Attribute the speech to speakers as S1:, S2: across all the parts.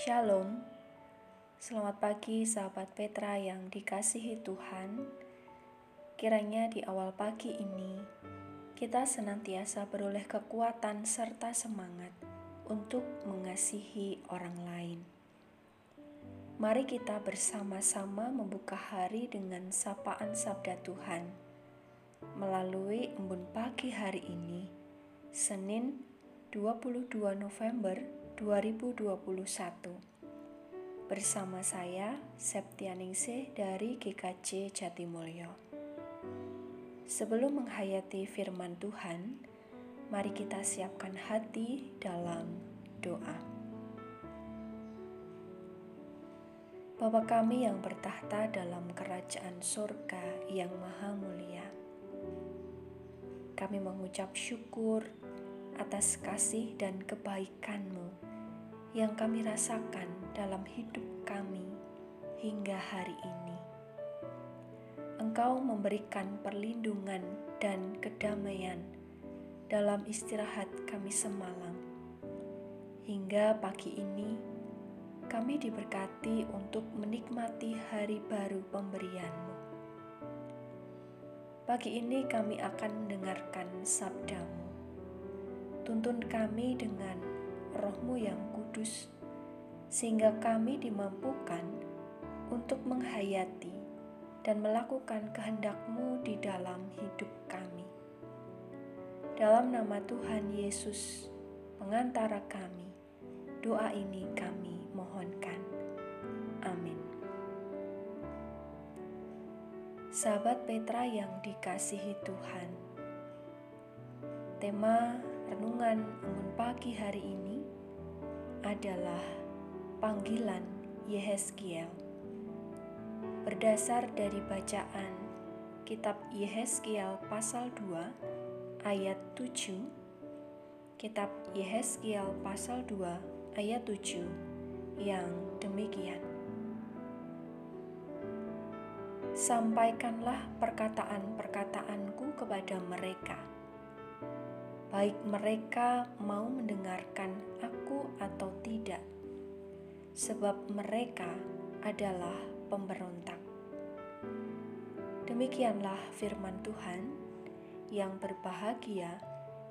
S1: Shalom, selamat pagi sahabat Petra yang dikasihi Tuhan. Kiranya di awal pagi ini kita senantiasa beroleh kekuatan serta semangat untuk mengasihi orang lain. Mari kita bersama-sama membuka hari dengan sapaan sabda Tuhan melalui embun pagi hari ini, Senin 22 November 2021 bersama saya Septianingsih dari GKJ Jatimulyo. Sebelum menghayati firman Tuhan, mari kita siapkan hati dalam doa. Bapa kami yang bertahta dalam kerajaan surga yang maha mulia, kami mengucap syukur atas kasih dan kebaikan-Mu yang kami rasakan dalam hidup kami hingga hari ini. Engkau memberikan perlindungan dan kedamaian dalam istirahat kami semalam. Hingga pagi ini, kami diberkati untuk menikmati hari baru pemberian-Mu. Pagi ini kami akan mendengarkan sabdamu. Tuntun kami dengan rohmu yang kudus, sehingga kami dimampukan untuk menghayati dan melakukan kehendakmu di dalam hidup kami. Dalam nama Tuhan Yesus, pengantara kami, doa ini kami mohonkan. Amin. Sahabat Petra yang dikasihi Tuhan, tema renungan embun pagi hari ini adalah panggilan Yehezkiel. Berdasar dari bacaan kitab Yehezkiel pasal 2 ayat 7, kitab Yehezkiel pasal 2 ayat 7 yang demikian. Sampaikanlah perkataan-perkataanku kepada mereka baik mereka mau mendengarkan aku atau tidak, sebab mereka adalah pemberontak. Demikianlah firman Tuhan yang berbahagia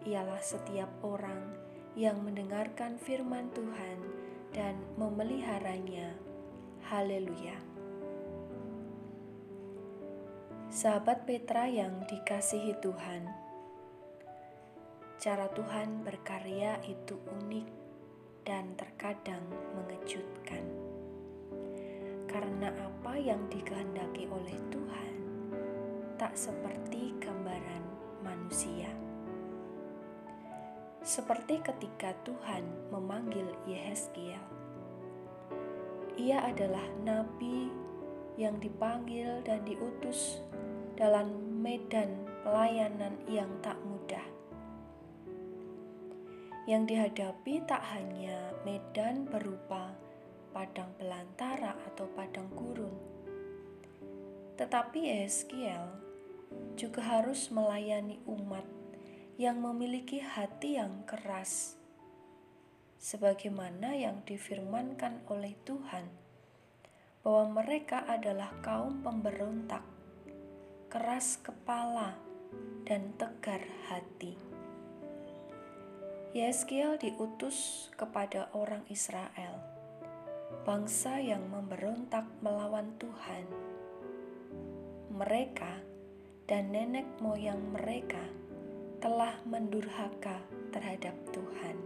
S1: ialah setiap orang yang mendengarkan firman Tuhan dan memeliharanya. Haleluya! Sahabat Petra yang dikasihi Tuhan, Cara Tuhan berkarya itu unik dan terkadang mengejutkan. Karena apa yang dikehendaki oleh Tuhan tak seperti gambaran manusia. Seperti ketika Tuhan memanggil Yehezkiel. Ia adalah nabi yang dipanggil dan diutus dalam medan pelayanan yang tak mudah yang dihadapi tak hanya medan berupa padang belantara atau padang gurun, tetapi Ezekiel juga harus melayani umat yang memiliki hati yang keras, sebagaimana yang difirmankan oleh Tuhan bahwa mereka adalah kaum pemberontak, keras kepala, dan tegar hati. Yeskiel diutus kepada orang Israel, bangsa yang memberontak melawan Tuhan. Mereka dan nenek moyang mereka telah mendurhaka terhadap Tuhan.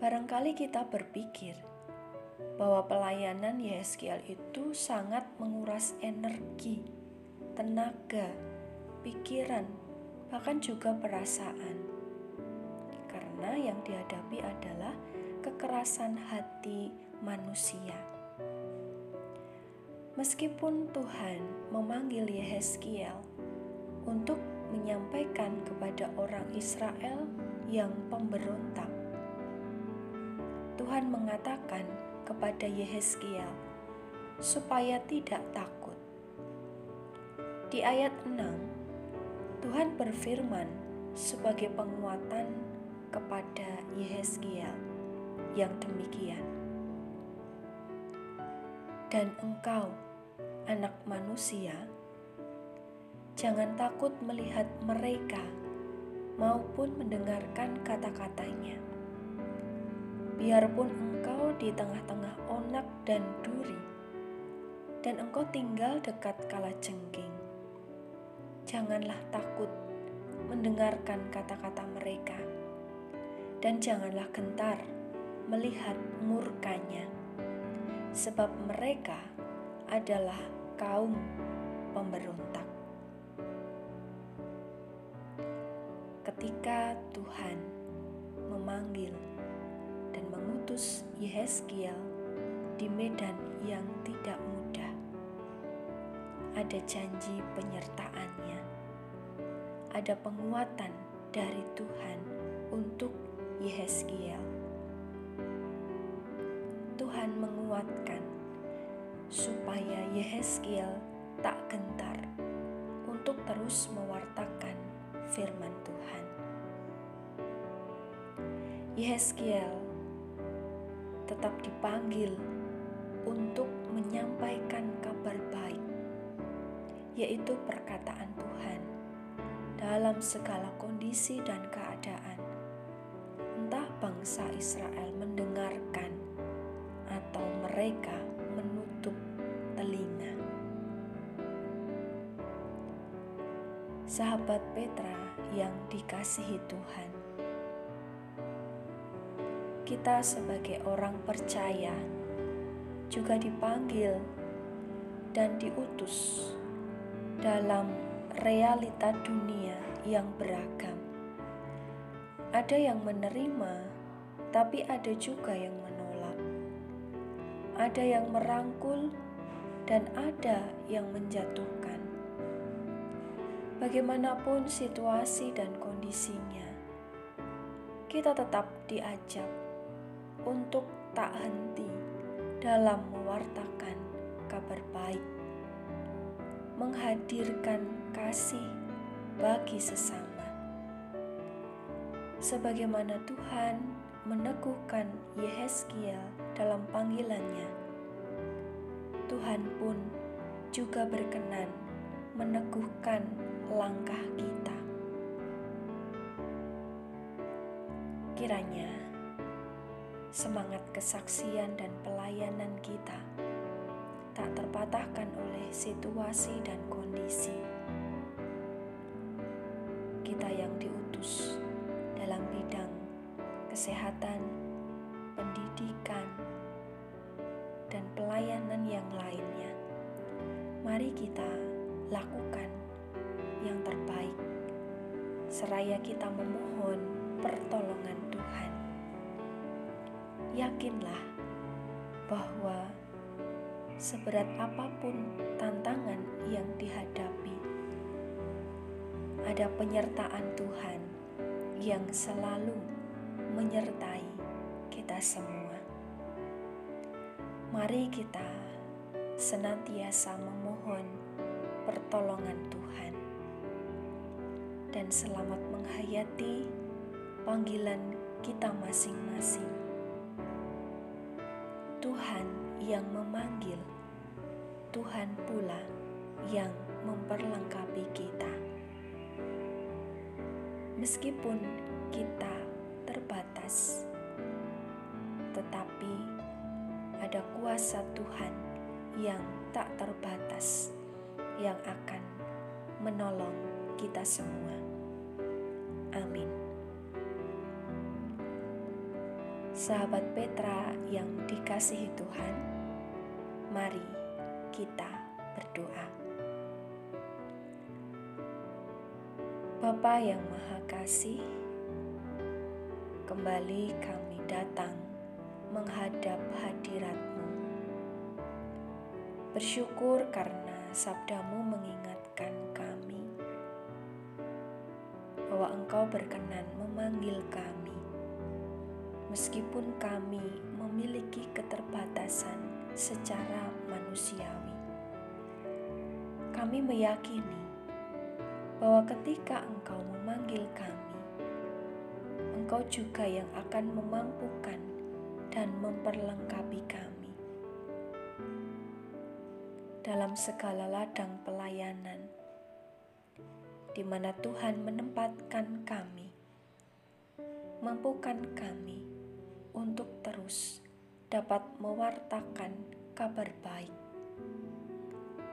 S1: Barangkali kita berpikir bahwa pelayanan Yeskiel itu sangat menguras energi, tenaga, pikiran, bahkan juga perasaan karena yang dihadapi adalah kekerasan hati manusia. Meskipun Tuhan memanggil Yehezkiel untuk menyampaikan kepada orang Israel yang pemberontak, Tuhan mengatakan kepada Yehezkiel supaya tidak takut. Di ayat 6, Tuhan berfirman sebagai penguatan kepada Yehezkiel yang demikian. Dan engkau, anak manusia, jangan takut melihat mereka maupun mendengarkan kata-katanya. Biarpun engkau di tengah-tengah onak dan duri, dan engkau tinggal dekat kala jengking, janganlah takut mendengarkan kata-kata mereka, dan janganlah gentar melihat murkanya, sebab mereka adalah kaum pemberontak. Ketika Tuhan memanggil dan mengutus Yehezkiel di medan yang tidak mudah, ada janji penyertaannya ada penguatan dari Tuhan untuk Yehezkiel. Tuhan menguatkan supaya Yehezkiel tak gentar untuk terus mewartakan firman Tuhan. Yehezkiel tetap dipanggil untuk menyampaikan kabar baik, yaitu perkataan Tuhan dalam segala kondisi dan keadaan. Bangsa Israel mendengarkan atau mereka menutup telinga. Sahabat Petra yang dikasihi Tuhan, kita sebagai orang percaya juga dipanggil dan diutus dalam realita dunia yang beragam. Ada yang menerima, tapi ada juga yang menolak. Ada yang merangkul, dan ada yang menjatuhkan. Bagaimanapun situasi dan kondisinya, kita tetap diajak untuk tak henti dalam mewartakan kabar baik menghadirkan kasih bagi sesama. Sebagaimana Tuhan meneguhkan Yehezkiel dalam panggilannya, Tuhan pun juga berkenan meneguhkan langkah kita. Kiranya semangat kesaksian dan pelayanan kita tak terpatahkan oleh situasi dan kondisi. Kita yang diutus dalam bidang kesehatan, pendidikan, dan pelayanan yang lainnya. Mari kita lakukan yang terbaik, seraya kita memohon pertolongan Tuhan. Yakinlah bahwa seberat apa pun tantangan yang dihadapi, ada penyertaan Tuhan yang selalu menyertai kita semua. Mari kita senantiasa memohon pertolongan Tuhan dan selamat menghayati panggilan kita masing-masing. Tuhan yang memanggil, Tuhan pula yang memperlengkapi kita. Meskipun kita terbatas, tetapi ada kuasa Tuhan yang tak terbatas yang akan menolong kita semua. Amin. Sahabat Petra yang dikasihi Tuhan, mari kita berdoa. Bapa yang Maha Kasih, kembali kami datang menghadap hadiratmu. Bersyukur karena sabdamu mengingatkan kami bahwa engkau berkenan memanggil kami meskipun kami memiliki keterbatasan secara manusiawi. Kami meyakini bahwa ketika Engkau memanggil kami, Engkau juga yang akan memampukan dan memperlengkapi kami. Dalam segala ladang pelayanan, di mana Tuhan menempatkan kami, mampukan kami untuk terus dapat mewartakan kabar baik,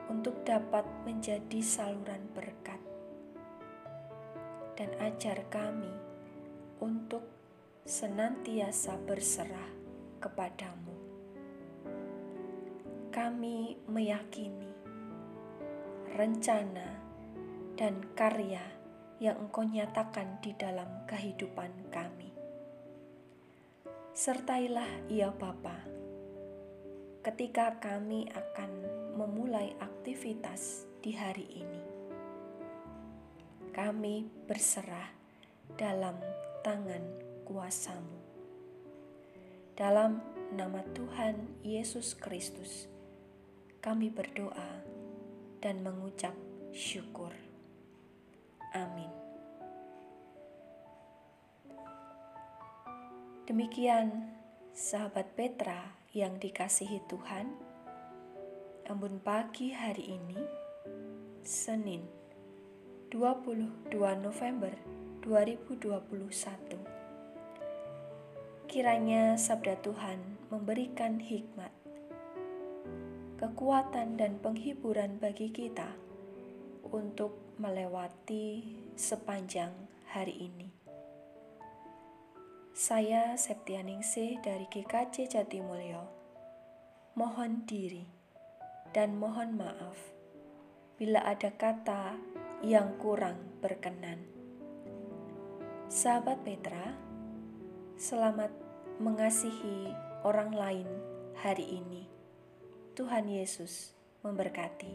S1: untuk dapat menjadi saluran berkat, dan ajar kami untuk senantiasa berserah kepadamu. Kami meyakini rencana dan karya yang Engkau nyatakan di dalam kehidupan kami Sertailah ia Bapa ketika kami akan memulai aktivitas di hari ini. Kami berserah dalam tangan kuasamu. Dalam nama Tuhan Yesus Kristus, kami berdoa dan mengucap syukur. Amin. Demikian sahabat Petra yang dikasihi Tuhan. Ambun pagi hari ini, Senin 22 November 2021. Kiranya sabda Tuhan memberikan hikmat, kekuatan dan penghiburan bagi kita untuk melewati sepanjang hari ini. Saya Septianingsih dari GKJ Jatimulyo. Mohon diri dan mohon maaf bila ada kata yang kurang berkenan. Sahabat Petra, selamat mengasihi orang lain hari ini. Tuhan Yesus memberkati.